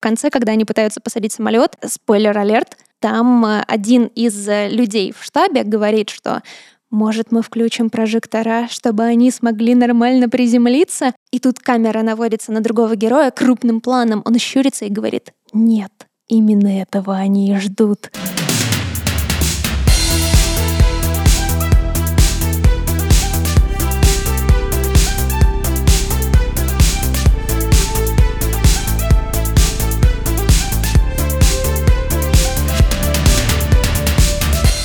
В конце, когда они пытаются посадить самолет, спойлер-алерт, там э, один из э, людей в штабе говорит, что может, мы включим прожектора, чтобы они смогли нормально приземлиться? И тут камера наводится на другого героя крупным планом. Он щурится и говорит, нет, именно этого они и ждут.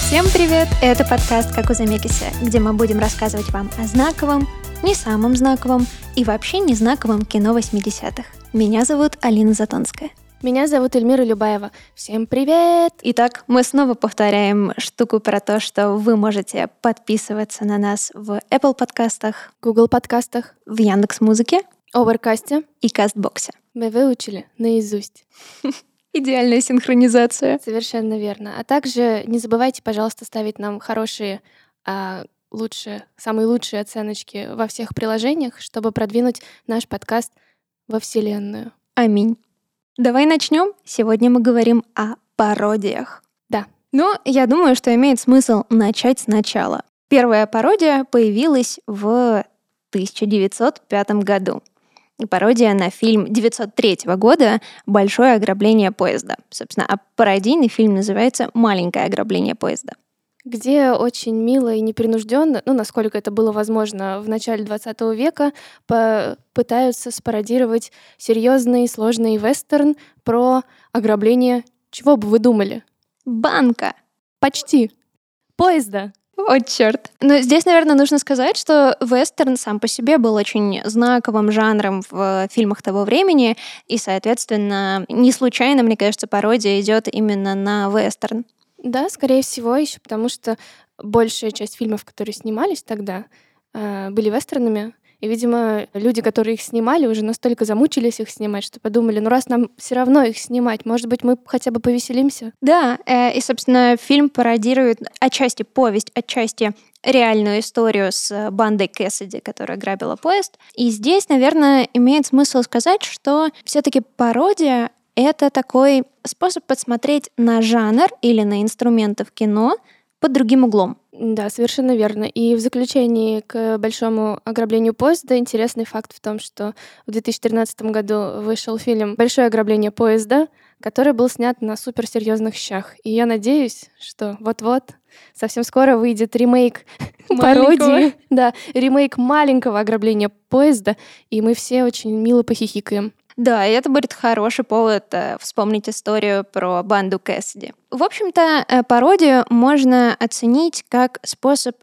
Всем привет! Это подкаст «Как у Замекиса», где мы будем рассказывать вам о знаковом, не самом знаковом и вообще не знаковом кино 80-х. Меня зовут Алина Затонская. Меня зовут Эльмира Любаева. Всем привет! Итак, мы снова повторяем штуку про то, что вы можете подписываться на нас в Apple подкастах, Google подкастах, в Яндекс Музыке, Оверкасте и Кастбоксе. Мы выучили наизусть. Идеальная синхронизация. Совершенно верно. А также не забывайте, пожалуйста, ставить нам хорошие, а, лучшие, самые лучшие оценочки во всех приложениях, чтобы продвинуть наш подкаст во Вселенную. Аминь. Давай начнем. Сегодня мы говорим о пародиях. Да. Но я думаю, что имеет смысл начать сначала. Первая пародия появилась в 1905 году пародия на фильм 903 года «Большое ограбление поезда». Собственно, а пародийный фильм называется «Маленькое ограбление поезда» где очень мило и непринужденно, ну, насколько это было возможно в начале 20 века, пытаются спародировать серьезный сложный вестерн про ограбление. Чего бы вы думали? Банка. Почти. Поезда. О, черт. Но здесь, наверное, нужно сказать, что вестерн сам по себе был очень знаковым жанром в фильмах того времени, и, соответственно, не случайно, мне кажется, пародия идет именно на вестерн. Да, скорее всего, еще потому что большая часть фильмов, которые снимались тогда, э, были вестернами. И, видимо, люди, которые их снимали, уже настолько замучились их снимать, что подумали, ну раз нам все равно их снимать, может быть, мы хотя бы повеселимся? Да, э, и, собственно, фильм пародирует отчасти повесть, отчасти реальную историю с бандой Кэссиди, которая грабила поезд. И здесь, наверное, имеет смысл сказать, что все-таки пародия — это такой способ подсмотреть на жанр или на инструменты в кино под другим углом. Да, совершенно верно. И в заключении к большому ограблению поезда интересный факт в том, что в 2013 году вышел фильм «Большое ограбление поезда», который был снят на суперсерьезных щах. И я надеюсь, что вот-вот совсем скоро выйдет ремейк пародии, да, ремейк маленького ограбления поезда, и мы все очень мило похихикаем. Да, и это будет хороший повод э, вспомнить историю про банду Кэссиди. В общем-то, э, пародию можно оценить как способ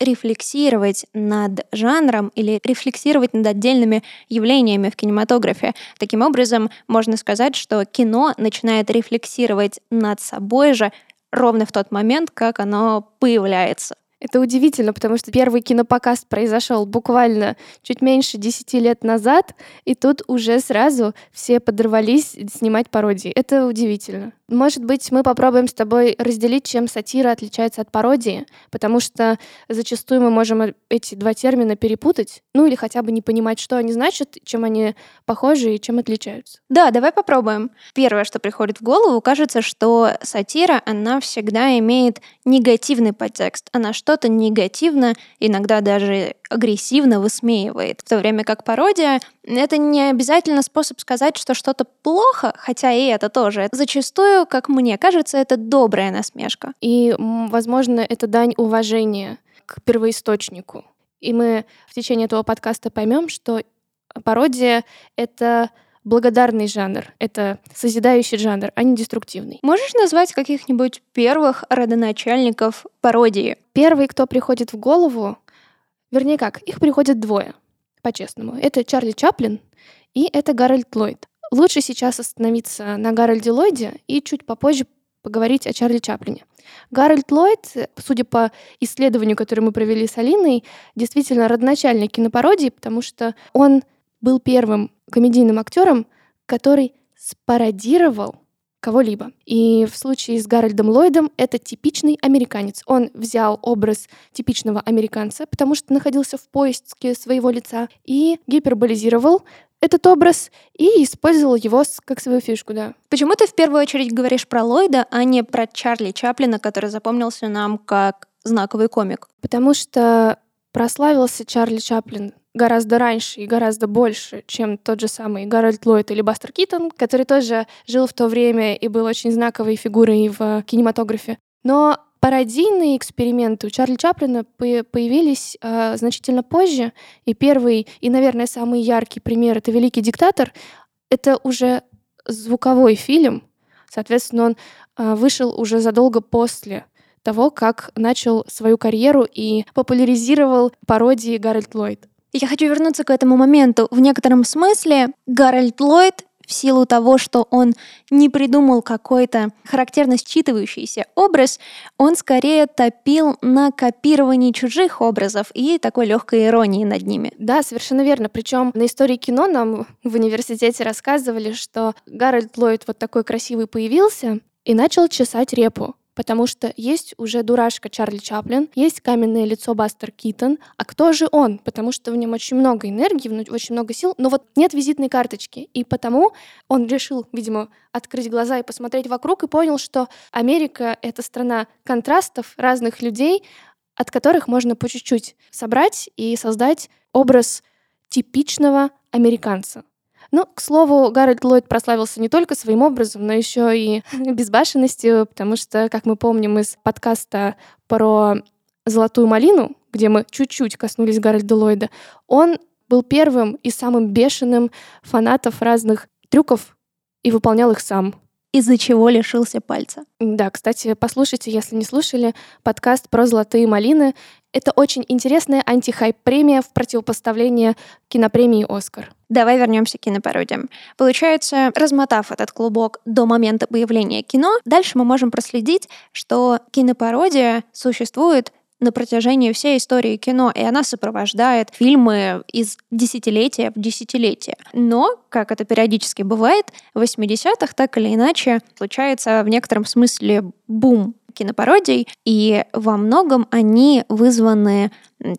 рефлексировать над жанром или рефлексировать над отдельными явлениями в кинематографе. Таким образом, можно сказать, что кино начинает рефлексировать над собой же ровно в тот момент, как оно появляется. Это удивительно, потому что первый кинопоказ произошел буквально чуть меньше 10 лет назад, и тут уже сразу все подорвались снимать пародии. Это удивительно. Может быть, мы попробуем с тобой разделить, чем сатира отличается от пародии, потому что зачастую мы можем эти два термина перепутать, ну или хотя бы не понимать, что они значат, чем они похожи и чем отличаются. Да, давай попробуем. Первое, что приходит в голову, кажется, что сатира, она всегда имеет негативный подтекст. Она что-то негативно, иногда даже агрессивно высмеивает. В то время как пародия — это не обязательно способ сказать, что что-то плохо, хотя и это тоже. Зачастую, как мне кажется, это добрая насмешка. И, возможно, это дань уважения к первоисточнику. И мы в течение этого подкаста поймем, что пародия — это благодарный жанр, это созидающий жанр, а не деструктивный. Можешь назвать каких-нибудь первых родоначальников пародии? Первый, кто приходит в голову, вернее как, их приходит двое по-честному. Это Чарли Чаплин и это Гарольд Ллойд. Лучше сейчас остановиться на Гарольде Ллойде и чуть попозже поговорить о Чарли Чаплине. Гарольд Ллойд, судя по исследованию, которое мы провели с Алиной, действительно родоначальник кинопародии, потому что он был первым комедийным актером, который спародировал кого-либо. И в случае с Гарольдом Ллойдом это типичный американец. Он взял образ типичного американца, потому что находился в поиске своего лица, и гиперболизировал этот образ и использовал его как свою фишку, да. Почему ты в первую очередь говоришь про Ллойда, а не про Чарли Чаплина, который запомнился нам как знаковый комик? Потому что прославился Чарли Чаплин гораздо раньше и гораздо больше, чем тот же самый Гарольд Ллойд или Бастер Китон, который тоже жил в то время и был очень знаковой фигурой в кинематографе. Но пародийные эксперименты у Чарли Чаплина появились э, значительно позже. И первый, и, наверное, самый яркий пример — это «Великий диктатор». Это уже звуковой фильм. Соответственно, он э, вышел уже задолго после того, как начал свою карьеру и популяризировал пародии Гарольд Ллойд. Я хочу вернуться к этому моменту. В некотором смысле Гарольд Ллойд в силу того, что он не придумал какой-то характерно считывающийся образ, он скорее топил на копировании чужих образов и такой легкой иронии над ними. Да, совершенно верно. Причем на истории кино нам в университете рассказывали, что Гарольд Ллойд вот такой красивый появился и начал чесать репу потому что есть уже дурашка Чарли Чаплин, есть каменное лицо Бастер Китон, а кто же он? Потому что в нем очень много энергии, очень много сил, но вот нет визитной карточки, и потому он решил, видимо, открыть глаза и посмотреть вокруг, и понял, что Америка — это страна контрастов, разных людей, от которых можно по чуть-чуть собрать и создать образ типичного американца. Ну, к слову, Гарольд Ллойд прославился не только своим образом, но еще и безбашенностью, потому что, как мы помним из подкаста про «Золотую малину», где мы чуть-чуть коснулись Гарольда Ллойда, он был первым и самым бешеным фанатов разных трюков и выполнял их сам из-за чего лишился пальца. Да, кстати, послушайте, если не слушали, подкаст про золотые малины. Это очень интересная антихайп-премия в противопоставление кинопремии «Оскар». Давай вернемся к кинопародиям. Получается, размотав этот клубок до момента появления кино, дальше мы можем проследить, что кинопародия существует на протяжении всей истории кино, и она сопровождает фильмы из десятилетия в десятилетие. Но, как это периодически бывает, в 80-х так или иначе случается в некотором смысле бум кинопародий, и во многом они вызваны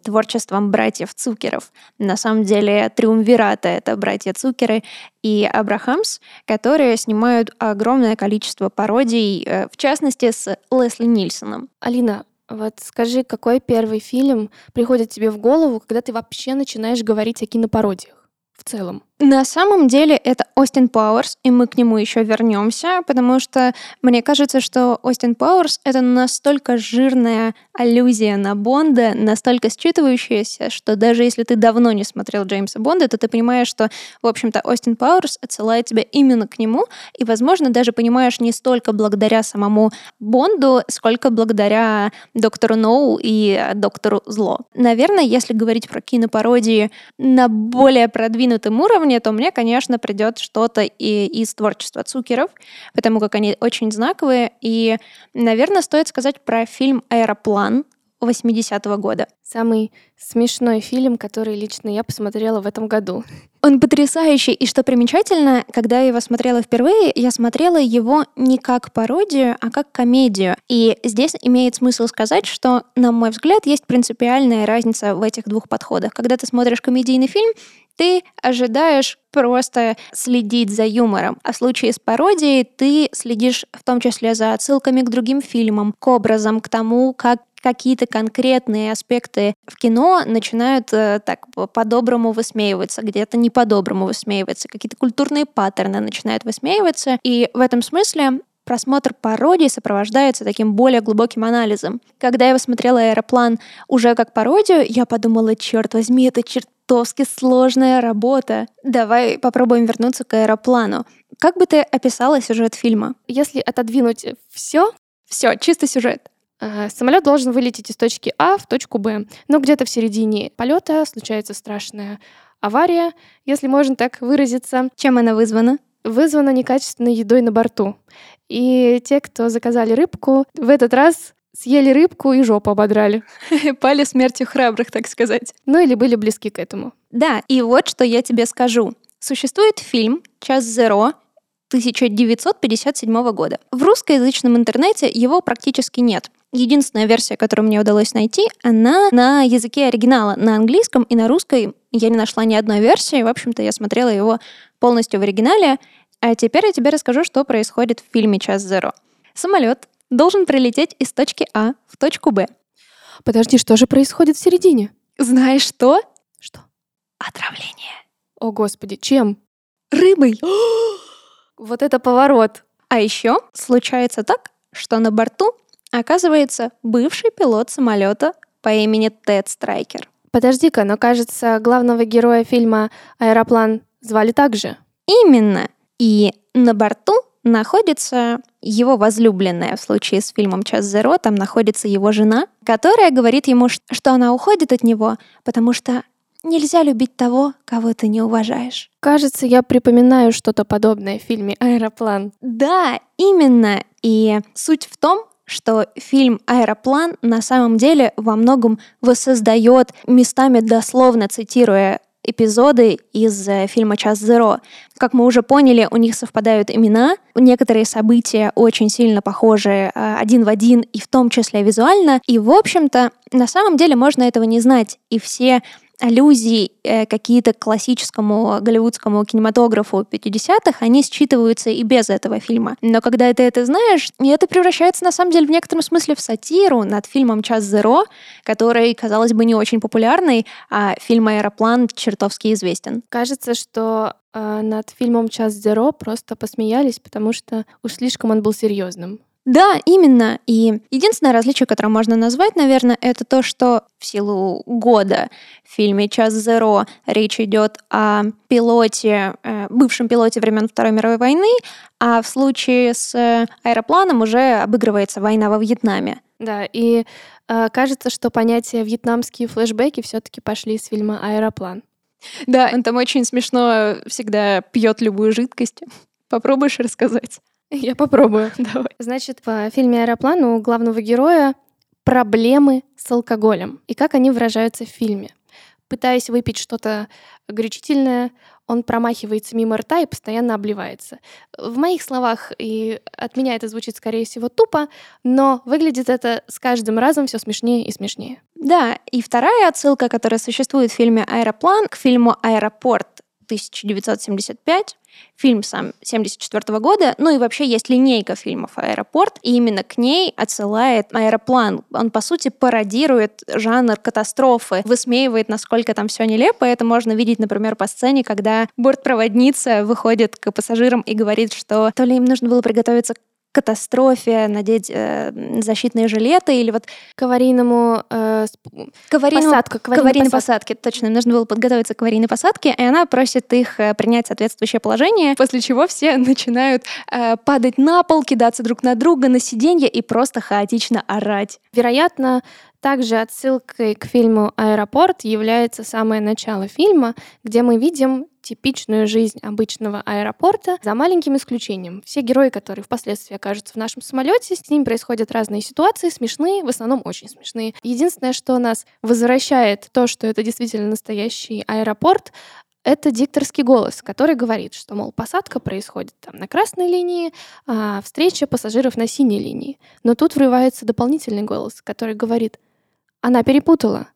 творчеством братьев Цукеров. На самом деле триумвирата — это братья Цукеры и Абрахамс, которые снимают огромное количество пародий, э, в частности, с Лесли Нильсоном. Алина, вот скажи, какой первый фильм приходит тебе в голову, когда ты вообще начинаешь говорить о кинопародиях в целом? На самом деле это Остин Пауэрс, и мы к нему еще вернемся, потому что мне кажется, что Остин Пауэрс — это настолько жирная аллюзия на Бонда, настолько считывающаяся, что даже если ты давно не смотрел Джеймса Бонда, то ты понимаешь, что, в общем-то, Остин Пауэрс отсылает тебя именно к нему, и, возможно, даже понимаешь не столько благодаря самому Бонду, сколько благодаря доктору Ноу и доктору Зло. Наверное, если говорить про кинопародии на более продвинутом уровне, уровне, то мне, конечно, придет что-то и из творчества Цукеров, потому как они очень знаковые. И, наверное, стоит сказать про фильм «Аэроплан», 80-го года. Самый смешной фильм, который лично я посмотрела в этом году. Он потрясающий, и что примечательно, когда я его смотрела впервые, я смотрела его не как пародию, а как комедию. И здесь имеет смысл сказать, что, на мой взгляд, есть принципиальная разница в этих двух подходах. Когда ты смотришь комедийный фильм, ты ожидаешь просто следить за юмором. А в случае с пародией ты следишь в том числе за отсылками к другим фильмам, к образам, к тому, как какие-то конкретные аспекты в кино начинают э, так по-доброму высмеиваться, где-то не по-доброму высмеиваться, какие-то культурные паттерны начинают высмеиваться. И в этом смысле просмотр пародии сопровождается таким более глубоким анализом. Когда я посмотрела «Аэроплан» уже как пародию, я подумала, черт возьми, это чертовски сложная работа. Давай попробуем вернуться к «Аэроплану». Как бы ты описала сюжет фильма? Если отодвинуть все, все, чисто сюжет. Э, Самолет должен вылететь из точки А в точку Б, но где-то в середине полета случается страшная авария, если можно так выразиться. Чем она вызвана? Вызвана некачественной едой на борту. И те, кто заказали рыбку, в этот раз съели рыбку и жопу ободрали. Пали смертью храбрых, так сказать. Ну или были близки к этому. Да, и вот что я тебе скажу. Существует фильм «Час Зеро», 1957 года. В русскоязычном интернете его практически нет. Единственная версия, которую мне удалось найти, она на языке оригинала, на английском и на русской. Я не нашла ни одной версии. В общем-то, я смотрела его полностью в оригинале. А теперь я тебе расскажу, что происходит в фильме «Час Зеро». Самолет должен прилететь из точки А в точку Б. Подожди, что же происходит в середине? Знаешь что? Что? Отравление. О, господи, чем? Рыбой. Вот это поворот. А еще случается так, что на борту оказывается бывший пилот самолета по имени Тед Страйкер. Подожди-ка, но кажется, главного героя фильма «Аэроплан» звали так же. Именно. И на борту находится его возлюбленная в случае с фильмом «Час Зеро», там находится его жена, которая говорит ему, что она уходит от него, потому что нельзя любить того, кого ты не уважаешь. Кажется, я припоминаю что-то подобное в фильме «Аэроплан». Да, именно. И суть в том, что фильм «Аэроплан» на самом деле во многом воссоздает, местами дословно цитируя эпизоды из э, фильма «Час Зеро». Как мы уже поняли, у них совпадают имена, некоторые события очень сильно похожи э, один в один, и в том числе визуально. И, в общем-то, на самом деле можно этого не знать. И все аллюзии э, какие-то к классическому голливудскому кинематографу 50-х, они считываются и без этого фильма. Но когда ты это знаешь, это превращается на самом деле в некотором смысле в сатиру над фильмом «Час Зеро», который, казалось бы, не очень популярный, а фильм «Аэроплан» чертовски известен. Кажется, что э, над фильмом «Час Зеро» просто посмеялись, потому что уж слишком он был серьезным. Да, именно. И единственное различие, которое можно назвать, наверное, это то, что в силу года в фильме «Час Зеро» речь идет о пилоте, э, бывшем пилоте времен Второй мировой войны, а в случае с аэропланом уже обыгрывается война во Вьетнаме. Да, и э, кажется, что понятие «вьетнамские флешбеки» все-таки пошли из фильма «Аэроплан». Да, он там очень смешно всегда пьет любую жидкость. Попробуешь рассказать? Я попробую. Давай. Значит, в фильме «Аэроплан» у главного героя проблемы с алкоголем и как они выражаются в фильме. Пытаясь выпить что-то горячительное, он промахивается мимо рта и постоянно обливается. В моих словах, и от меня это звучит, скорее всего, тупо, но выглядит это с каждым разом все смешнее и смешнее. Да, и вторая отсылка, которая существует в фильме «Аэроплан» к фильму «Аэропорт» 1975, фильм сам 74 года, ну и вообще есть линейка фильмов «Аэропорт», и именно к ней отсылает «Аэроплан». Он, по сути, пародирует жанр катастрофы, высмеивает, насколько там все нелепо. Это можно видеть, например, по сцене, когда бортпроводница выходит к пассажирам и говорит, что то ли им нужно было приготовиться катастрофе надеть э, защитные жилеты или вот к аварийному э, к аварийному, посадку, к аварийной посадке. Точно, нужно было подготовиться к аварийной посадке, и она просит их э, принять соответствующее положение, после чего все начинают э, падать на пол, кидаться друг на друга, на сиденье и просто хаотично орать. Вероятно, также отсылкой к фильму «Аэропорт» является самое начало фильма, где мы видим типичную жизнь обычного аэропорта, за маленьким исключением. Все герои, которые впоследствии окажутся в нашем самолете, с ними происходят разные ситуации, смешные, в основном очень смешные. Единственное, что нас возвращает то, что это действительно настоящий аэропорт, это дикторский голос, который говорит, что, мол, посадка происходит там на красной линии, а встреча пассажиров на синей линии. Но тут врывается дополнительный голос, который говорит, она перепутала.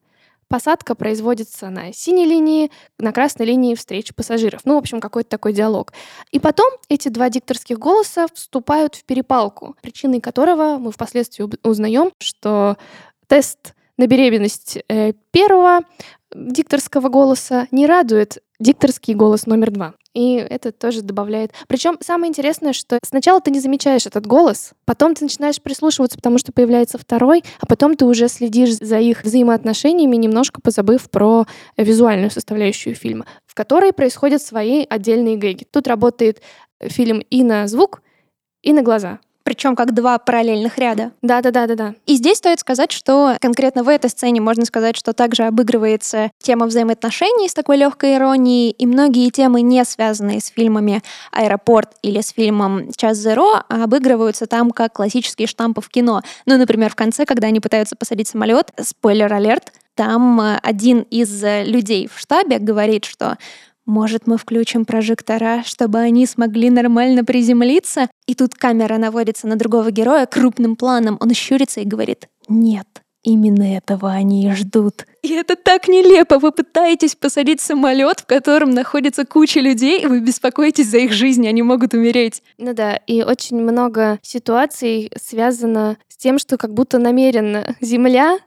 Посадка производится на синей линии, на красной линии встреч пассажиров. Ну, в общем, какой-то такой диалог. И потом эти два дикторских голоса вступают в перепалку, причиной которого мы впоследствии узнаем, что тест на беременность э, первого дикторского голоса не радует дикторский голос номер два. И это тоже добавляет. Причем самое интересное, что сначала ты не замечаешь этот голос, потом ты начинаешь прислушиваться, потому что появляется второй, а потом ты уже следишь за их взаимоотношениями, немножко позабыв про визуальную составляющую фильма, в которой происходят свои отдельные гэги. Тут работает фильм и на звук, и на глаза причем как два параллельных ряда. Да, да, да, да, да. И здесь стоит сказать, что конкретно в этой сцене можно сказать, что также обыгрывается тема взаимоотношений с такой легкой иронией, и многие темы, не связанные с фильмами «Аэропорт» или с фильмом «Час Зеро», обыгрываются там как классические штампы в кино. Ну, например, в конце, когда они пытаются посадить самолет, спойлер-алерт, там э, один из людей в штабе говорит, что может, мы включим прожектора, чтобы они смогли нормально приземлиться? И тут камера наводится на другого героя крупным планом. Он щурится и говорит «Нет, Именно этого они и ждут. И это так нелепо. Вы пытаетесь посадить самолет, в котором находится куча людей, и вы беспокоитесь за их жизнь, они могут умереть. Ну да, и очень много ситуаций связано с тем, что как будто намеренно Земля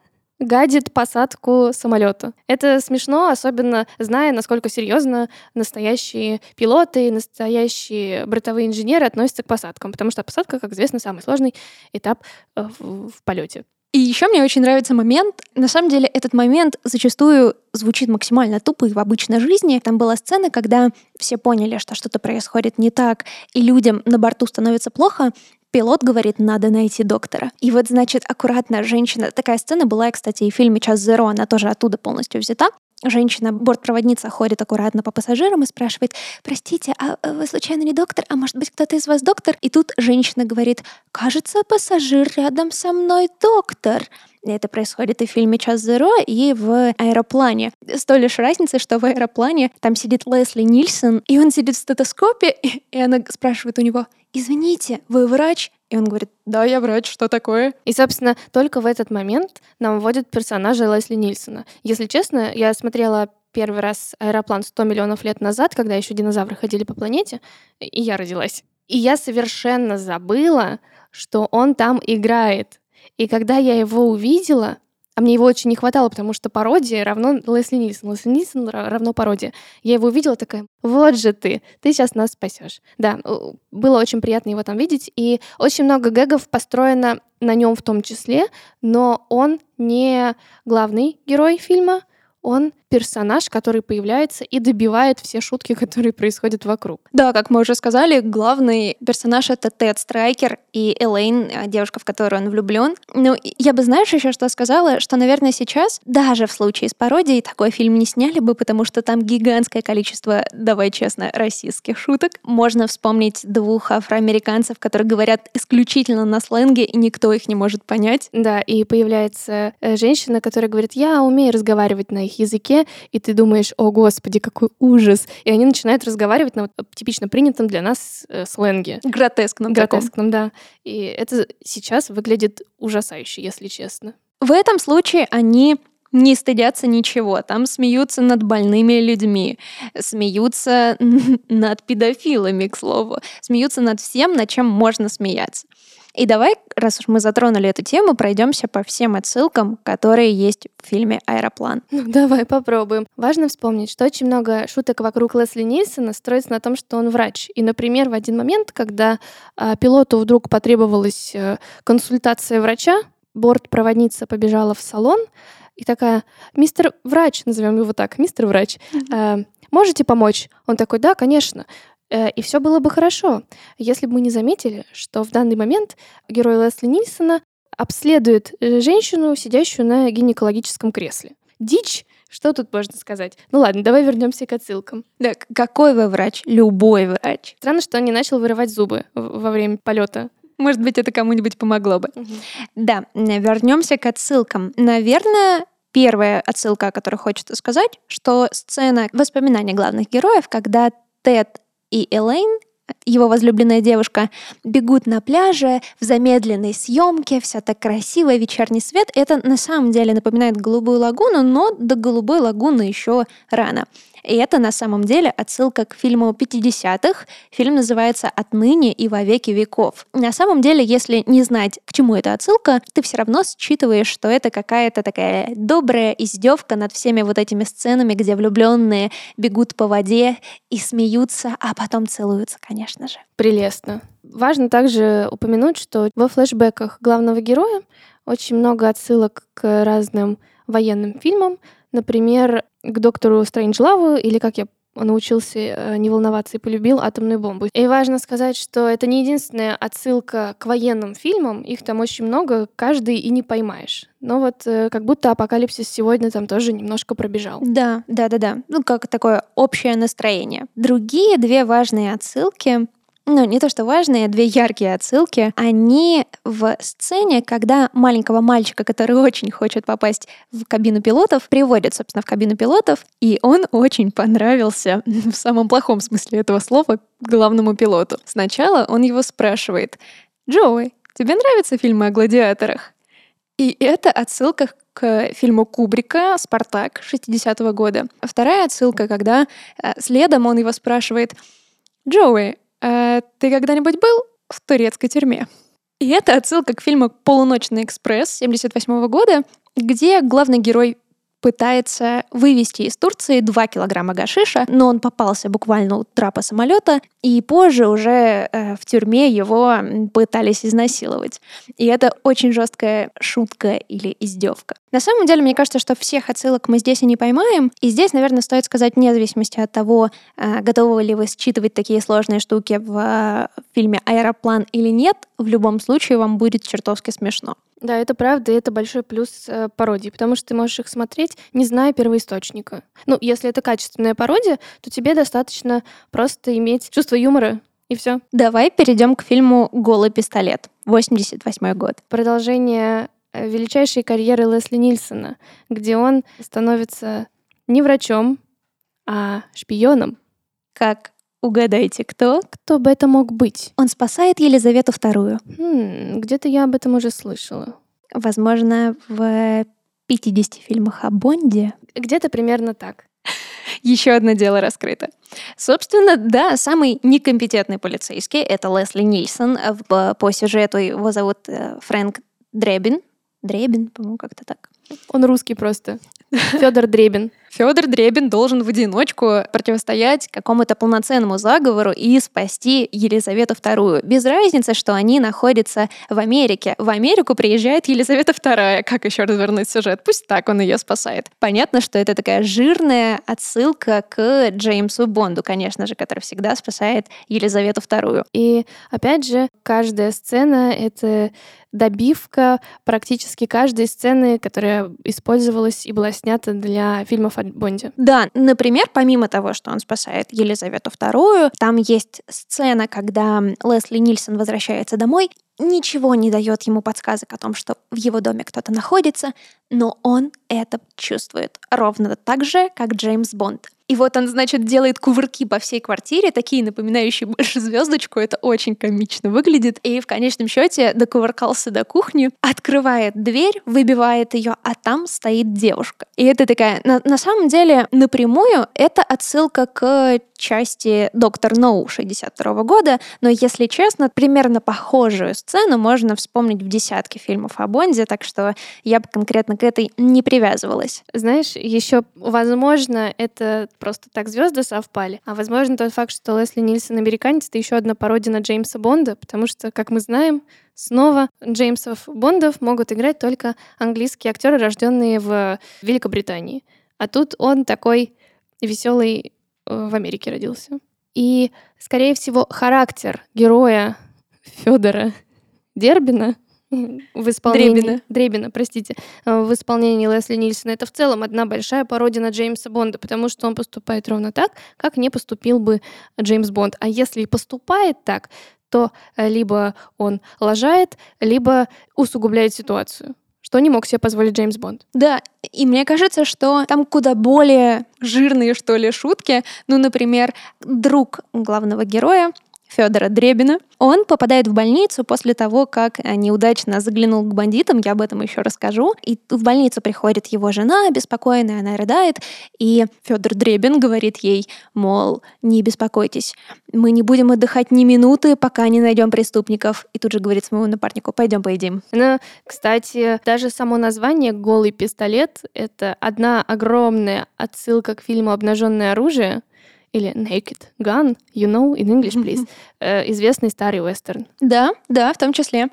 гадит посадку самолета. Это смешно, особенно зная, насколько серьезно настоящие пилоты и настоящие бортовые инженеры относятся к посадкам, потому что посадка, как известно, самый сложный этап э, в, полете. И еще мне очень нравится момент. На самом деле этот момент зачастую звучит максимально тупо и в обычной жизни. Там была сцена, когда все поняли, что что-то происходит не так, и людям на борту становится плохо. Пилот говорит, надо найти доктора. И вот, значит, аккуратно женщина... Такая сцена была, кстати, и в фильме «Час Зеро», она тоже оттуда полностью взята женщина, бортпроводница, ходит аккуратно по пассажирам и спрашивает, простите, а вы случайно не доктор? А может быть, кто-то из вас доктор? И тут женщина говорит, кажется, пассажир рядом со мной доктор. Это происходит и в фильме «Час Зеро», и в «Аэроплане». С той лишь разницей, что в «Аэроплане» там сидит Лесли Нильсон, и он сидит в стетоскопе, и она спрашивает у него, «Извините, вы врач?» И он говорит, да, я врач, что такое? И, собственно, только в этот момент нам вводят персонажа Лесли Нильсона. Если честно, я смотрела первый раз «Аэроплан» 100 миллионов лет назад, когда еще динозавры ходили по планете, и я родилась. И я совершенно забыла, что он там играет. И когда я его увидела, а мне его очень не хватало, потому что пародия равно Лесли Нильсон. Лесли Нильсон равно пародия. Я его увидела такая, вот же ты, ты сейчас нас спасешь. Да, было очень приятно его там видеть, и очень много гэгов построено на нем в том числе, но он не главный герой фильма, он персонаж, который появляется и добивает все шутки, которые происходят вокруг. Да, как мы уже сказали, главный персонаж — это Тед Страйкер и Элейн, а, девушка, в которую он влюблен. Ну, я бы, знаешь, еще что сказала, что, наверное, сейчас, даже в случае с пародией, такой фильм не сняли бы, потому что там гигантское количество, давай честно, российских шуток. Можно вспомнить двух афроамериканцев, которые говорят исключительно на сленге, и никто их не может понять. Да, и появляется э, женщина, которая говорит, я умею разговаривать на их языке, и ты думаешь, о господи, какой ужас. И они начинают разговаривать на вот типично принятом для нас э, сленге. Гротескном Гротескном, таком. да. И это сейчас выглядит ужасающе, если честно. В этом случае они не стыдятся ничего. Там смеются над больными людьми, смеются над педофилами, к слову, смеются над всем, над чем можно смеяться. И давай, раз уж мы затронули эту тему, пройдемся по всем отсылкам, которые есть в фильме «Аэроплан». Ну, давай попробуем. Важно вспомнить, что очень много шуток вокруг Лесли Нильсона строится на том, что он врач. И, например, в один момент, когда э, пилоту вдруг потребовалась э, консультация врача, бортпроводница побежала в салон и такая, мистер врач, назовем его так, мистер врач, э, можете помочь? Он такой, да, конечно. Э, и все было бы хорошо, если бы мы не заметили, что в данный момент герой Лесли Нильсона обследует э, женщину, сидящую на гинекологическом кресле. Дичь, что тут можно сказать? Ну ладно, давай вернемся к отсылкам. Да, какой вы врач? Любой врач. Странно, что он не начал вырывать зубы во время полета. Может быть, это кому-нибудь помогло бы. Угу. Да, вернемся к отсылкам. Наверное, первая отсылка, о которой хочется сказать, что сцена воспоминания главных героев, когда Тед и Элейн, его возлюбленная девушка, бегут на пляже в замедленной съемке, вся так красиво, вечерний свет. Это на самом деле напоминает голубую лагуну, но до голубой лагуны еще рано. И это на самом деле отсылка к фильму 50-х. Фильм называется «Отныне и во веки веков». На самом деле, если не знать, к чему эта отсылка, ты все равно считываешь, что это какая-то такая добрая издевка над всеми вот этими сценами, где влюбленные бегут по воде и смеются, а потом целуются, конечно же. Прелестно. Важно также упомянуть, что во флешбеках главного героя очень много отсылок к разным военным фильмам, Например, к доктору Стрэнджлаву, или как я научился э, не волноваться и полюбил атомную бомбу. И важно сказать, что это не единственная отсылка к военным фильмам, их там очень много, каждый и не поймаешь. Но вот э, как будто апокалипсис сегодня там тоже немножко пробежал. Да, да, да, да. Ну, как такое общее настроение. Другие две важные отсылки ну, не то что важные, две яркие отсылки. Они в сцене, когда маленького мальчика, который очень хочет попасть в кабину пилотов, приводят, собственно, в кабину пилотов, и он очень понравился, в самом плохом смысле этого слова, главному пилоту. Сначала он его спрашивает, «Джоуи, тебе нравятся фильмы о гладиаторах?» И это отсылка к фильму Кубрика «Спартак» 60-го года. Вторая отсылка, когда э, следом он его спрашивает, «Джоуи, а ты когда-нибудь был в турецкой тюрьме?» И это отсылка к фильму «Полуночный экспресс» 78 года, где главный герой пытается вывести из Турции 2 килограмма гашиша, но он попался буквально у трапа самолета, и позже уже э, в тюрьме его пытались изнасиловать. И это очень жесткая шутка или издевка. На самом деле, мне кажется, что всех отсылок мы здесь и не поймаем. И здесь, наверное, стоит сказать, вне зависимости от того, э, готовы ли вы считывать такие сложные штуки в э, фильме «Аэроплан» или нет, в любом случае вам будет чертовски смешно. Да, это правда, и это большой плюс э, пародии, потому что ты можешь их смотреть, не зная первоисточника. Ну, если это качественная пародия, то тебе достаточно просто иметь чувство юмора, и все. Давай перейдем к фильму «Голый пистолет», 88 год. Продолжение э, величайшей карьеры Лесли Нильсона, где он становится не врачом, а шпионом. Как Угадайте, кто? Кто бы это мог быть? Он спасает Елизавету вторую. Хм, где-то я об этом уже слышала. Возможно, в 50 фильмах о Бонде. Где-то примерно так. Еще одно дело раскрыто. Собственно, да, самый некомпетентный полицейский — это Лесли Нильсон. По сюжету его зовут э, Фрэнк Дребин. Дребин, по-моему, как-то так. Он русский просто. Федор Дребин. Федор Дребин должен в одиночку противостоять какому-то полноценному заговору и спасти Елизавету II. Без разницы, что они находятся в Америке. В Америку приезжает Елизавета II. Как еще развернуть сюжет? Пусть так он ее спасает. Понятно, что это такая жирная отсылка к Джеймсу Бонду, конечно же, который всегда спасает Елизавету II. И опять же, каждая сцена — это добивка практически каждой сцены, которая использовалась и была снята для фильмов о Бонде. Да, например, помимо того, что он спасает Елизавету II, там есть сцена, когда Лесли Нильсон возвращается домой, ничего не дает ему подсказок о том, что в его доме кто-то находится, но он это чувствует ровно так же, как Джеймс Бонд. И вот он, значит, делает кувырки по всей квартире, такие напоминающие больше звездочку. Это очень комично выглядит. И в конечном счете докувыркался до кухни, открывает дверь, выбивает ее, а там стоит девушка. И это такая, на, на самом деле, напрямую это отсылка к части «Доктор Ноу» 62 года, но, если честно, примерно похожую сцену можно вспомнить в десятке фильмов о Бонде, так что я бы конкретно к этой не привязывалась. Знаешь, еще, возможно, это просто так звезды совпали, а возможно тот факт, что Лесли Нильсон американец, это еще одна пародия на Джеймса Бонда, потому что, как мы знаем, снова Джеймсов Бондов могут играть только английские актеры, рожденные в Великобритании. А тут он такой веселый в Америке родился. И, скорее всего, характер героя Федора Дербина в исполнении... Дребина. Дребина, простите. Э, в исполнении Лесли Нильсона. Это в целом одна большая пародия на Джеймса Бонда, потому что он поступает ровно так, как не поступил бы Джеймс Бонд. А если и поступает так, то э, либо он лажает, либо усугубляет ситуацию что не мог себе позволить Джеймс Бонд. Да, и мне кажется, что там куда более жирные, что ли, шутки. Ну, например, друг главного героя, Федора Дребина. Он попадает в больницу после того, как неудачно заглянул к бандитам, я об этом еще расскажу. И в больницу приходит его жена, беспокойная, она рыдает, и Федор Дребин говорит ей, мол, не беспокойтесь, мы не будем отдыхать ни минуты, пока не найдем преступников. И тут же говорит своему напарнику, пойдем поедим. Ну, кстати, даже само название «Голый пистолет» — это одна огромная отсылка к фильму «Обнаженное оружие», или Naked Gun, you know, in English, please. Э, известный старый вестерн. Да, да, в том числе.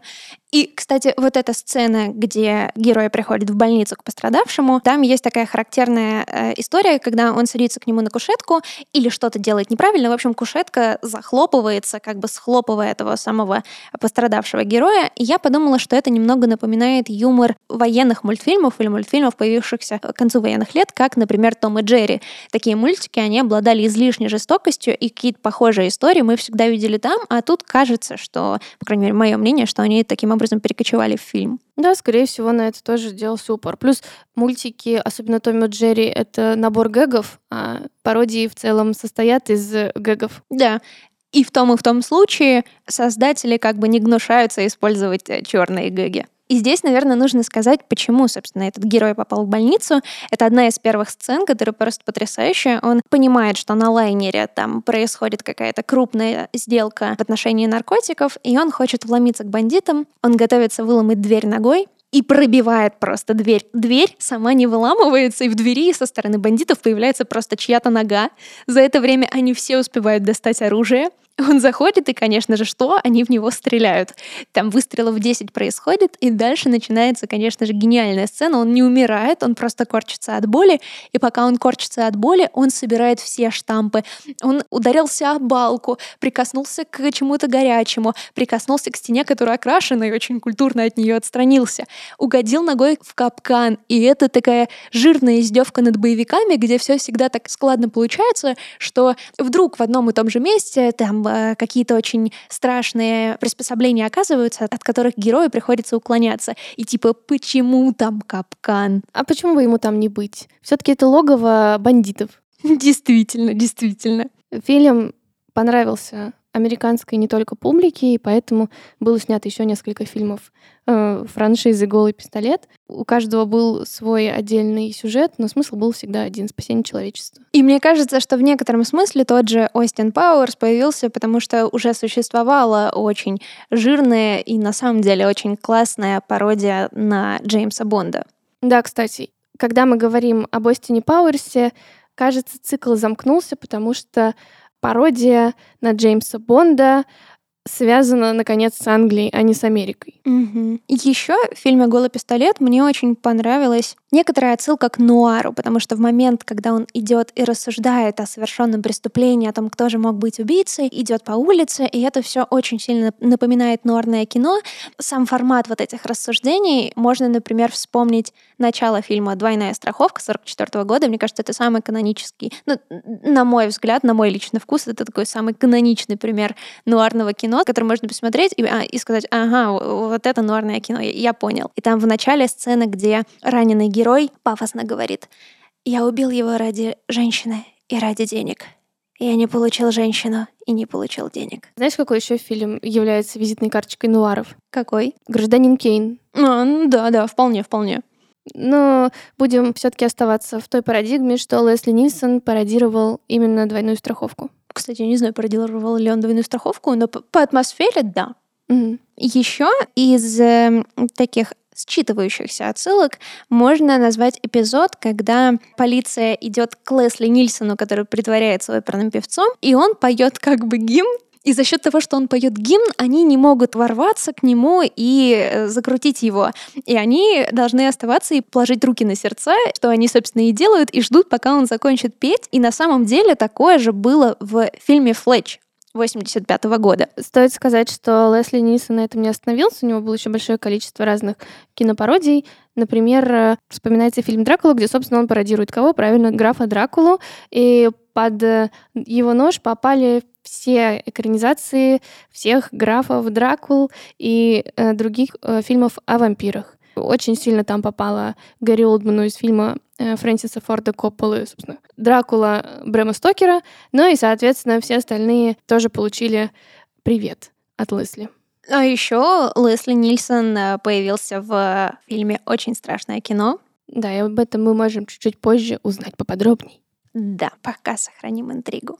И, кстати, вот эта сцена, где герой приходит в больницу к пострадавшему, там есть такая характерная э, история, когда он садится к нему на кушетку или что-то делает неправильно. В общем, кушетка захлопывается, как бы схлопывая этого самого пострадавшего героя. И я подумала, что это немного напоминает юмор военных мультфильмов или мультфильмов, появившихся к концу военных лет, как, например, Том и Джерри. Такие мультики, они обладали излишней жестокостью, и какие-то похожие истории мы всегда видели там, а тут кажется, что, по крайней мере, мое мнение, что они таким образом образом перекочевали в фильм. Да, скорее всего, на это тоже делался упор. Плюс мультики, особенно Томми и Джерри, это набор гэгов, а пародии в целом состоят из гэгов. Да, и в том и в том случае создатели как бы не гнушаются использовать э, черные гэги. И здесь, наверное, нужно сказать, почему, собственно, этот герой попал в больницу. Это одна из первых сцен, которая просто потрясающая. Он понимает, что на лайнере там происходит какая-то крупная сделка в отношении наркотиков, и он хочет вломиться к бандитам. Он готовится выломать дверь ногой, и пробивает просто дверь. Дверь сама не выламывается, и в двери со стороны бандитов появляется просто чья-то нога. За это время они все успевают достать оружие. Он заходит, и, конечно же, что? Они в него стреляют. Там выстрелов 10 происходит, и дальше начинается, конечно же, гениальная сцена. Он не умирает, он просто корчится от боли, и пока он корчится от боли, он собирает все штампы. Он ударился о балку, прикоснулся к чему-то горячему, прикоснулся к стене, которая окрашена, и очень культурно от нее отстранился. Угодил ногой в капкан, и это такая жирная издевка над боевиками, где все всегда так складно получается, что вдруг в одном и том же месте там Э, какие-то очень страшные приспособления оказываются, от которых герою приходится уклоняться. И типа, почему там капкан? А почему бы ему там не быть? Все-таки это логово бандитов. Действительно, действительно. Фильм понравился американской не только публике, и поэтому было снято еще несколько фильмов э, франшизы «Голый пистолет». У каждого был свой отдельный сюжет, но смысл был всегда один — спасение человечества. И мне кажется, что в некотором смысле тот же Остин Пауэрс появился, потому что уже существовала очень жирная и на самом деле очень классная пародия на Джеймса Бонда. Да, кстати, когда мы говорим об Остине Пауэрсе, кажется, цикл замкнулся, потому что пародия на Джеймса Бонда связана, наконец, с Англией, а не с Америкой. Угу. Еще в фильме «Голый пистолет» мне очень понравилась некоторая отсылка к нуару, потому что в момент, когда он идет и рассуждает о совершенном преступлении, о том, кто же мог быть убийцей, идет по улице, и это все очень сильно напоминает нуарное кино. Сам формат вот этих рассуждений можно, например, вспомнить начало фильма «Двойная страховка» 44 года. Мне кажется, это самый канонический, ну, на мой взгляд, на мой личный вкус, это такой самый каноничный пример нуарного кино, кино, которое можно посмотреть и, а, и сказать, ага, вот это нуарное кино, я, я понял. И там в начале сцена, где раненый герой пафосно говорит, я убил его ради женщины и ради денег. Я не получил женщину и не получил денег. Знаешь, какой еще фильм является визитной карточкой нуаров? Какой? Гражданин Кейн. А, ну да, да, вполне, вполне. Но будем все-таки оставаться в той парадигме, что Лесли Нильсон пародировал именно двойную страховку. Кстати, я не знаю, пародировал ли он двойную страховку, но по, атмосфере — да. Mm-hmm. Еще из э, таких считывающихся отсылок можно назвать эпизод, когда полиция идет к Лесли Нильсону, который притворяется оперным певцом, и он поет как бы гимн и за счет того, что он поет гимн, они не могут ворваться к нему и э, закрутить его. И они должны оставаться и положить руки на сердца, что они, собственно, и делают, и ждут, пока он закончит петь. И на самом деле такое же было в фильме «Флетч». 85 -го года. Стоит сказать, что Лесли Нисон на этом не остановился. У него было еще большое количество разных кинопародий. Например, э, вспоминается фильм «Дракула», где, собственно, он пародирует кого? Правильно, графа Дракулу. И под э, его нож попали все экранизации всех графов Дракул и э, других э, фильмов о вампирах. Очень сильно там попала Гарри Олдману из фильма э, Фрэнсиса Форда Копполы, собственно, Дракула Брэма Стокера, ну и, соответственно, все остальные тоже получили привет от Лесли. А еще Лесли Нильсон э, появился в фильме «Очень страшное кино». Да, и об этом мы можем чуть-чуть позже узнать поподробней. Да, пока сохраним интригу.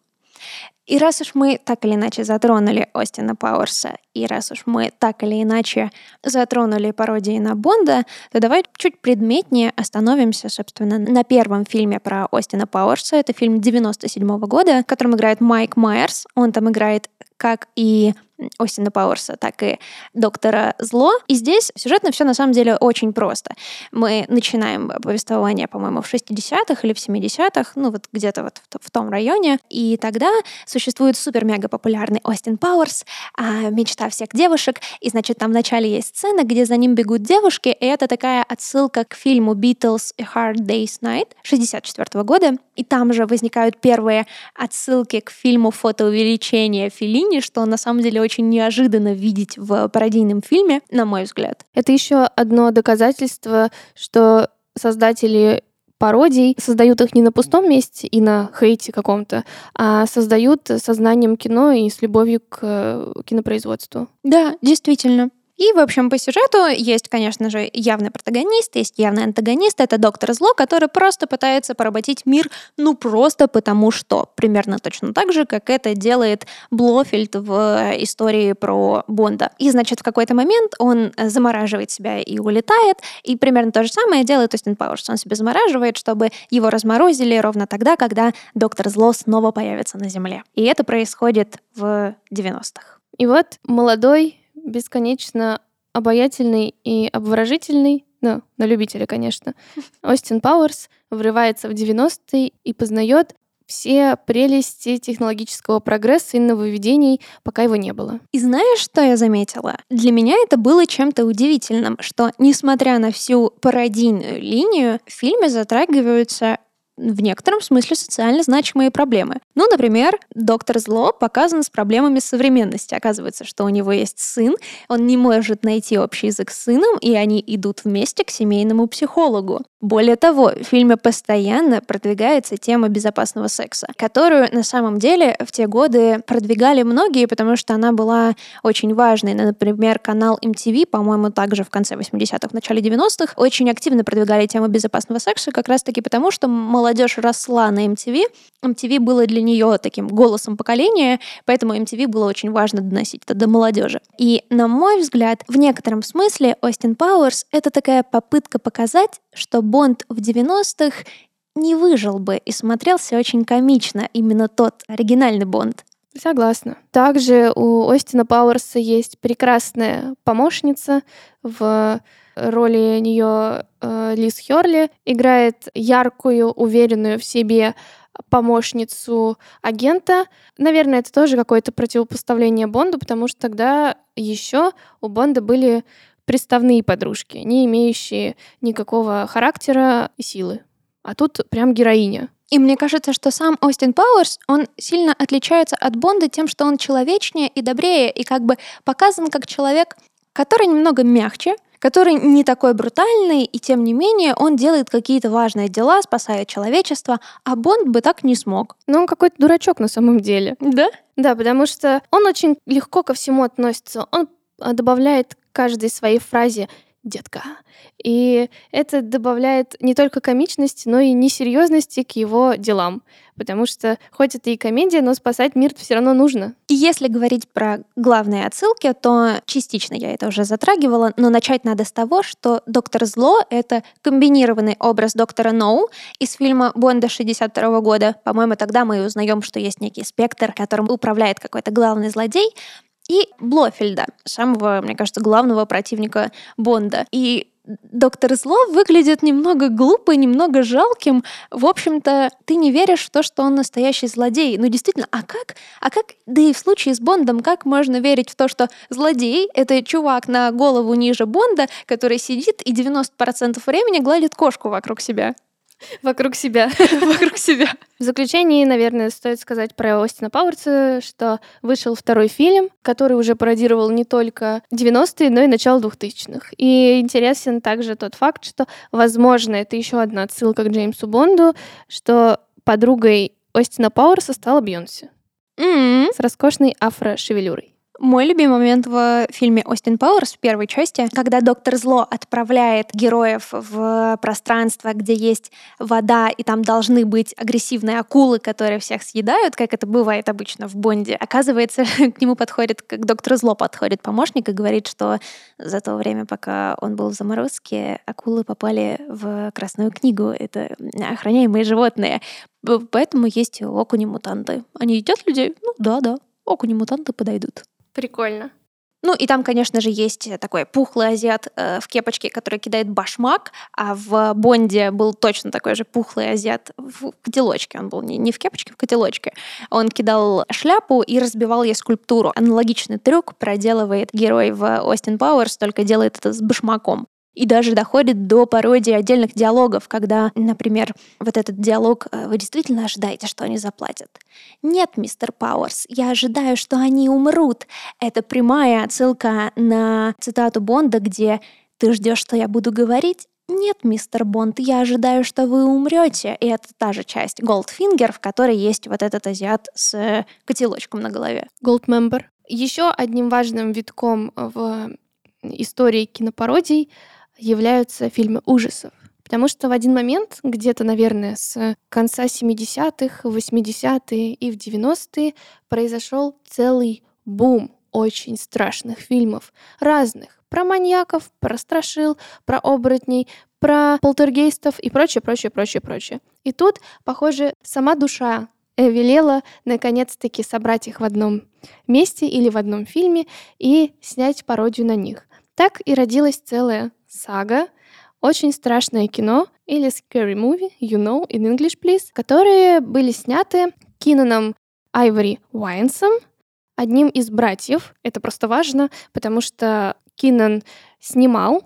И раз уж мы так или иначе затронули Остина Пауэрса, и раз уж мы так или иначе затронули пародии на Бонда, то давай чуть предметнее остановимся, собственно, на первом фильме про Остина Пауэрса. Это фильм 97 -го года, в котором играет Майк Майерс. Он там играет как и Остина Пауэрса, так и доктора Зло. И здесь сюжетно все на самом деле очень просто. Мы начинаем повествование, по-моему, в 60-х или в 70-х, ну вот где-то вот в, том районе. И тогда существует супер-мега популярный Остин Пауэрс, а, мечта всех девушек. И, значит, там вначале есть сцена, где за ним бегут девушки, и это такая отсылка к фильму Beatles A Hard Day's Night 64 года. И там же возникают первые отсылки к фильму «Фотоувеличение Филини», что на самом деле очень неожиданно видеть в пародийном фильме, на мой взгляд. Это еще одно доказательство, что создатели пародий создают их не на пустом месте и на хейте каком-то, а создают сознанием кино и с любовью к э, кинопроизводству. Да, действительно. И, в общем, по сюжету есть, конечно же, явный протагонист, есть явный антагонист. Это доктор Зло, который просто пытается поработить мир, ну просто потому что. Примерно точно так же, как это делает Блофельд в истории про Бонда. И, значит, в какой-то момент он замораживает себя и улетает. И примерно то же самое делает Остин Пауэрс. Он себя замораживает, чтобы его разморозили ровно тогда, когда доктор Зло снова появится на Земле. И это происходит в 90-х. И вот молодой бесконечно обаятельный и обворожительный, ну, на любителя, конечно, Остин Пауэрс врывается в 90-е и познает все прелести технологического прогресса и нововведений, пока его не было. И знаешь, что я заметила? Для меня это было чем-то удивительным, что, несмотря на всю пародийную линию, в фильме затрагиваются в некотором смысле социально значимые проблемы. Ну, например, доктор Зло показан с проблемами современности. Оказывается, что у него есть сын, он не может найти общий язык с сыном, и они идут вместе к семейному психологу. Более того, в фильме постоянно продвигается тема безопасного секса, которую на самом деле в те годы продвигали многие, потому что она была очень важной. Например, канал MTV, по-моему, также в конце 80-х, в начале 90-х, очень активно продвигали тему безопасного секса, как раз-таки потому, что молодежь росла на MTV. MTV было для нее таким голосом поколения, поэтому MTV было очень важно доносить это до молодежи. И, на мой взгляд, в некотором смысле Остин Пауэрс — это такая попытка показать, что Бонд в 90-х не выжил бы и смотрелся очень комично, именно тот оригинальный Бонд. Согласна. Также у Остина Пауэрса есть прекрасная помощница в роли нее э, Лиз Херли играет яркую, уверенную в себе помощницу агента. Наверное, это тоже какое-то противопоставление Бонду, потому что тогда еще у Бонда были приставные подружки, не имеющие никакого характера и силы. А тут прям героиня. И мне кажется, что сам Остин Пауэрс, он сильно отличается от Бонда тем, что он человечнее и добрее, и как бы показан как человек, который немного мягче, который не такой брутальный, и тем не менее он делает какие-то важные дела, спасает человечество, а Бонд бы так не смог. Но он какой-то дурачок на самом деле. Да? Да, потому что он очень легко ко всему относится. Он а, добавляет каждой своей фразе детка. И это добавляет не только комичности, но и несерьезности к его делам. Потому что хоть это и комедия, но спасать мир все равно нужно. И если говорить про главные отсылки, то частично я это уже затрагивала, но начать надо с того, что «Доктор Зло» — это комбинированный образ доктора Ноу из фильма Бонда 62 года. По-моему, тогда мы узнаем, что есть некий спектр, которым управляет какой-то главный злодей, и Блофельда, самого, мне кажется, главного противника Бонда. И доктор Зло выглядит немного глупо, немного жалким. В общем-то, ты не веришь в то, что он настоящий злодей. Ну, действительно, а как? А как, да и в случае с Бондом, как можно верить в то, что злодей — это чувак на голову ниже Бонда, который сидит и 90% времени гладит кошку вокруг себя? Вокруг себя. Вокруг себя. В заключении, наверное, стоит сказать про Остина Пауэрса, что вышел второй фильм, который уже пародировал не только 90-е, но и начало 2000-х. И интересен также тот факт, что, возможно, это еще одна отсылка к Джеймсу Бонду, что подругой Остина Пауэрса стала Бьонси. Mm-hmm. С роскошной афро-шевелюрой. Мой любимый момент в фильме «Остин Пауэрс» в первой части, когда доктор Зло отправляет героев в пространство, где есть вода, и там должны быть агрессивные акулы, которые всех съедают, как это бывает обычно в Бонде. Оказывается, к нему подходит, как доктор Зло подходит помощник и говорит, что за то время, пока он был в заморозке, акулы попали в Красную книгу. Это охраняемые животные. Поэтому есть окуни-мутанты. Они едят людей? Ну да, да. Окуни-мутанты подойдут. Прикольно. Ну и там, конечно же, есть такой пухлый азиат э, в кепочке, который кидает башмак, а в Бонде был точно такой же пухлый азиат в котелочке. Он был не, не в кепочке, в котелочке. Он кидал шляпу и разбивал ей скульптуру. Аналогичный трюк проделывает герой в Остин Пауэрс, только делает это с башмаком. И даже доходит до пародии отдельных диалогов, когда, например, вот этот диалог э, «Вы действительно ожидаете, что они заплатят?» «Нет, мистер Пауэрс, я ожидаю, что они умрут». Это прямая отсылка на цитату Бонда, где «Ты ждешь, что я буду говорить?» Нет, мистер Бонд, я ожидаю, что вы умрете. И это та же часть Goldfinger, в которой есть вот этот азиат с котелочком на голове. Goldmember. Еще одним важным витком в истории кинопародий являются фильмы ужасов. Потому что в один момент, где-то, наверное, с конца 70-х, 80-е и в 90-е произошел целый бум очень страшных фильмов. Разных. Про маньяков, про страшил, про оборотней, про полтергейстов и прочее, прочее, прочее, прочее. И тут, похоже, сама душа велела наконец-таки собрать их в одном месте или в одном фильме и снять пародию на них. Так и родилась целая сага, очень страшное кино или scary movie, you know, in English, please, которые были сняты Кинаном Айвори Уайнсом, одним из братьев. Это просто важно, потому что Кинан снимал,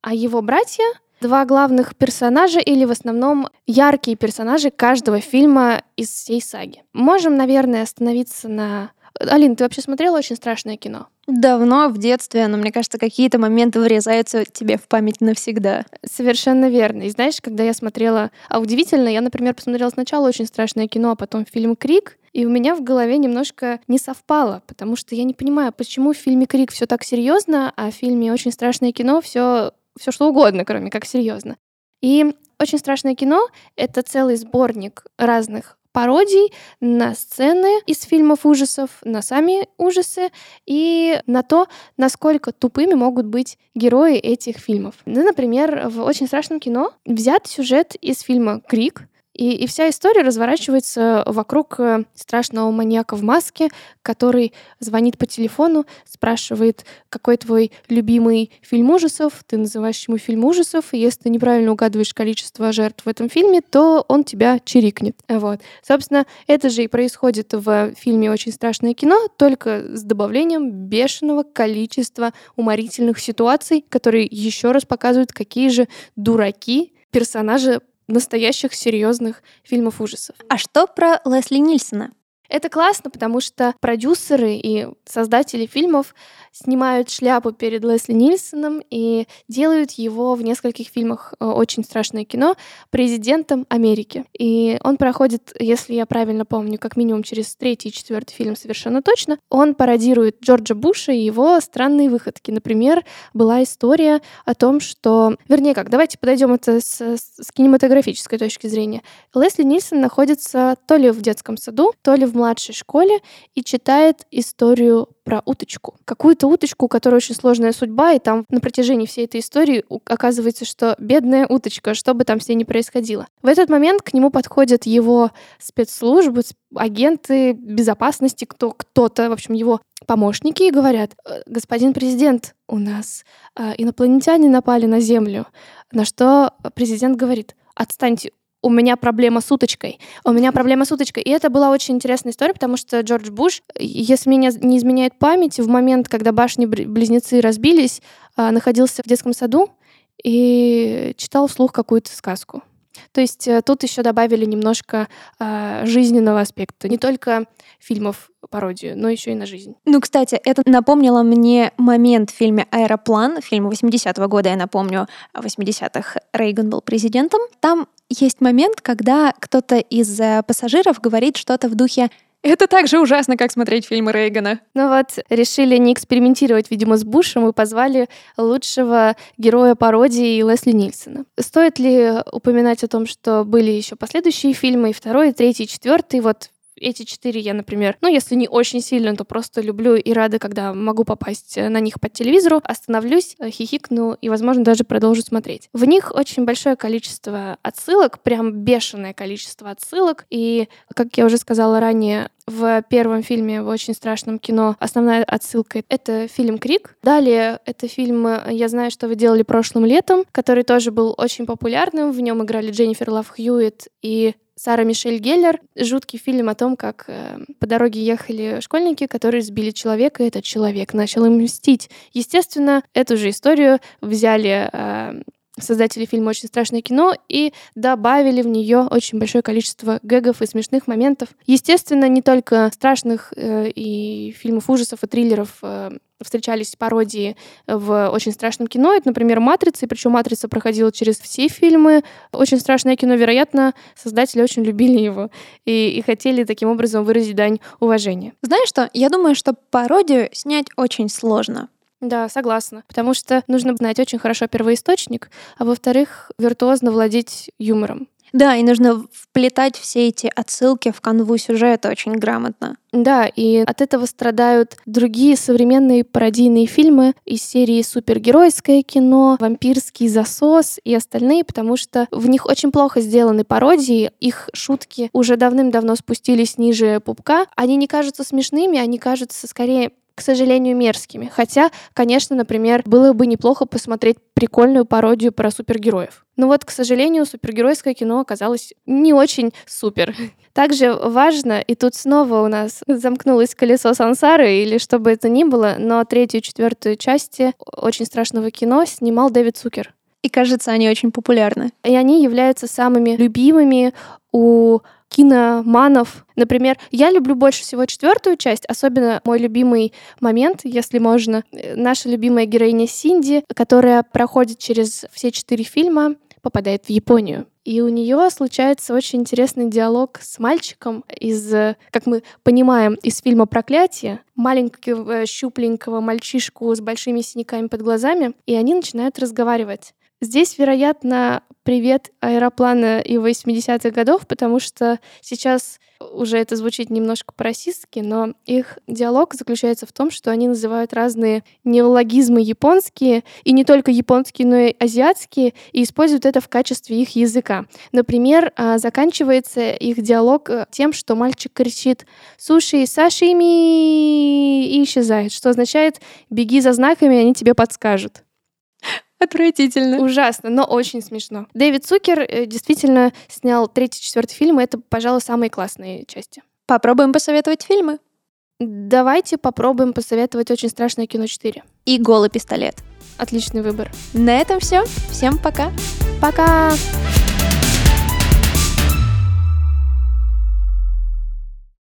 а его братья два главных персонажа или в основном яркие персонажи каждого фильма из всей саги. Можем, наверное, остановиться на... Алин, ты вообще смотрела очень страшное кино? Давно, в детстве, но мне кажется, какие-то моменты вырезаются тебе в память навсегда. Совершенно верно. И знаешь, когда я смотрела... А удивительно, я, например, посмотрела сначала очень страшное кино, а потом фильм «Крик», и у меня в голове немножко не совпало, потому что я не понимаю, почему в фильме «Крик» все так серьезно, а в фильме «Очень страшное кино» все все что угодно, кроме как серьезно. И очень страшное кино — это целый сборник разных пародий на сцены из фильмов ужасов, на сами ужасы и на то, насколько тупыми могут быть герои этих фильмов. Ну, например, в «Очень страшном кино» взят сюжет из фильма «Крик», и, и вся история разворачивается вокруг э, страшного маньяка в маске, который звонит по телефону, спрашивает, какой твой любимый фильм ужасов, ты называешь ему фильм ужасов, и если ты неправильно угадываешь количество жертв в этом фильме, то он тебя чирикнет. Вот. Собственно, это же и происходит в фильме «Очень страшное кино», только с добавлением бешеного количества уморительных ситуаций, которые еще раз показывают, какие же дураки персонажи настоящих серьезных фильмов ужасов. А что про Лесли Нильсона? Это классно, потому что продюсеры и создатели фильмов снимают шляпу перед Лесли Нильсоном и делают его в нескольких фильмах э, «Очень страшное кино» президентом Америки. И он проходит, если я правильно помню, как минимум через третий и четвертый фильм совершенно точно. Он пародирует Джорджа Буша и его странные выходки. Например, была история о том, что... Вернее как, давайте подойдем это с, с кинематографической точки зрения. Лесли Нильсон находится то ли в детском саду, то ли в младшей школе и читает историю про уточку. Какую-то уточку, у которой очень сложная судьба, и там на протяжении всей этой истории оказывается, что бедная уточка, что бы там с ней ни происходило. В этот момент к нему подходят его спецслужбы, агенты безопасности, кто, кто-то, в общем, его помощники и говорят, «Э, господин президент, у нас э, инопланетяне напали на Землю. На что президент говорит, отстаньте, у меня проблема с уточкой. У меня проблема с уточкой. И это была очень интересная история, потому что Джордж Буш, если меня не изменяет память, в момент, когда башни-близнецы разбились, а, находился в детском саду и читал вслух какую-то сказку. То есть э, тут еще добавили немножко э, жизненного аспекта. Не только фильмов пародию, но еще и на жизнь. Ну, кстати, это напомнило мне момент в фильме «Аэроплан», фильм 80-го года, я напомню, в 80-х Рейган был президентом. Там есть момент, когда кто-то из э, пассажиров говорит что-то в духе это так же ужасно, как смотреть фильмы Рейгана. Ну вот, решили не экспериментировать, видимо, с Бушем и позвали лучшего героя пародии Лесли Нильсона. Стоит ли упоминать о том, что были еще последующие фильмы, и второй, и третий, и четвертый, вот эти четыре я, например, ну, если не очень сильно, то просто люблю и рада, когда могу попасть э, на них по телевизору, остановлюсь, э, хихикну и, возможно, даже продолжу смотреть. В них очень большое количество отсылок, прям бешеное количество отсылок, и, как я уже сказала ранее, в первом фильме в очень страшном кино основная отсылка — это фильм «Крик». Далее это фильм «Я знаю, что вы делали прошлым летом», который тоже был очень популярным. В нем играли Дженнифер Лав Хьюитт и Сара Мишель Геллер. Жуткий фильм о том, как э, по дороге ехали школьники, которые сбили человека, и этот человек начал им мстить. Естественно, эту же историю взяли э, создатели фильма «Очень страшное кино» и добавили в нее очень большое количество гэгов и смешных моментов. Естественно, не только страшных э, и фильмов ужасов и триллеров э, встречались пародии в очень страшном кино. Это, например, «Матрица», и причем «Матрица» проходила через все фильмы. Очень страшное кино, вероятно, создатели очень любили его и, и хотели таким образом выразить дань уважения. Знаешь что? Я думаю, что пародию снять очень сложно. Да, согласна. Потому что нужно знать очень хорошо первоисточник, а во-вторых, виртуозно владеть юмором. Да, и нужно вплетать все эти отсылки в канву сюжета очень грамотно. Да, и от этого страдают другие современные пародийные фильмы из серии супергеройское кино, вампирский засос и остальные, потому что в них очень плохо сделаны пародии, их шутки уже давным-давно спустились ниже пупка, они не кажутся смешными, они кажутся скорее к сожалению, мерзкими. Хотя, конечно, например, было бы неплохо посмотреть прикольную пародию про супергероев. Но вот, к сожалению, супергеройское кино оказалось не очень супер. Также важно, и тут снова у нас замкнулось колесо сансары, или что бы это ни было, но третью и четвертую части очень страшного кино снимал Дэвид Цукер. И кажется, они очень популярны. И они являются самыми любимыми у киноманов. Например, я люблю больше всего четвертую часть, особенно мой любимый момент, если можно, наша любимая героиня Синди, которая проходит через все четыре фильма, попадает в Японию. И у нее случается очень интересный диалог с мальчиком из, как мы понимаем, из фильма «Проклятие», маленького щупленького мальчишку с большими синяками под глазами, и они начинают разговаривать. Здесь, вероятно, привет аэроплана и 80-х годов, потому что сейчас уже это звучит немножко по-расистски, но их диалог заключается в том, что они называют разные неологизмы японские, и не только японские, но и азиатские, и используют это в качестве их языка. Например, а, заканчивается их диалог э, тем, что мальчик кричит «Суши, сашими!» и исчезает, что означает «беги за знаками, они тебе подскажут». Отвратительно. Ужасно, но очень смешно. Дэвид Цукер э, действительно снял третий, четвертый фильм, и это, пожалуй, самые классные части. Попробуем посоветовать фильмы. Давайте попробуем посоветовать «Очень страшное кино 4». И «Голый пистолет». Отличный выбор. На этом все. Всем пока. Пока!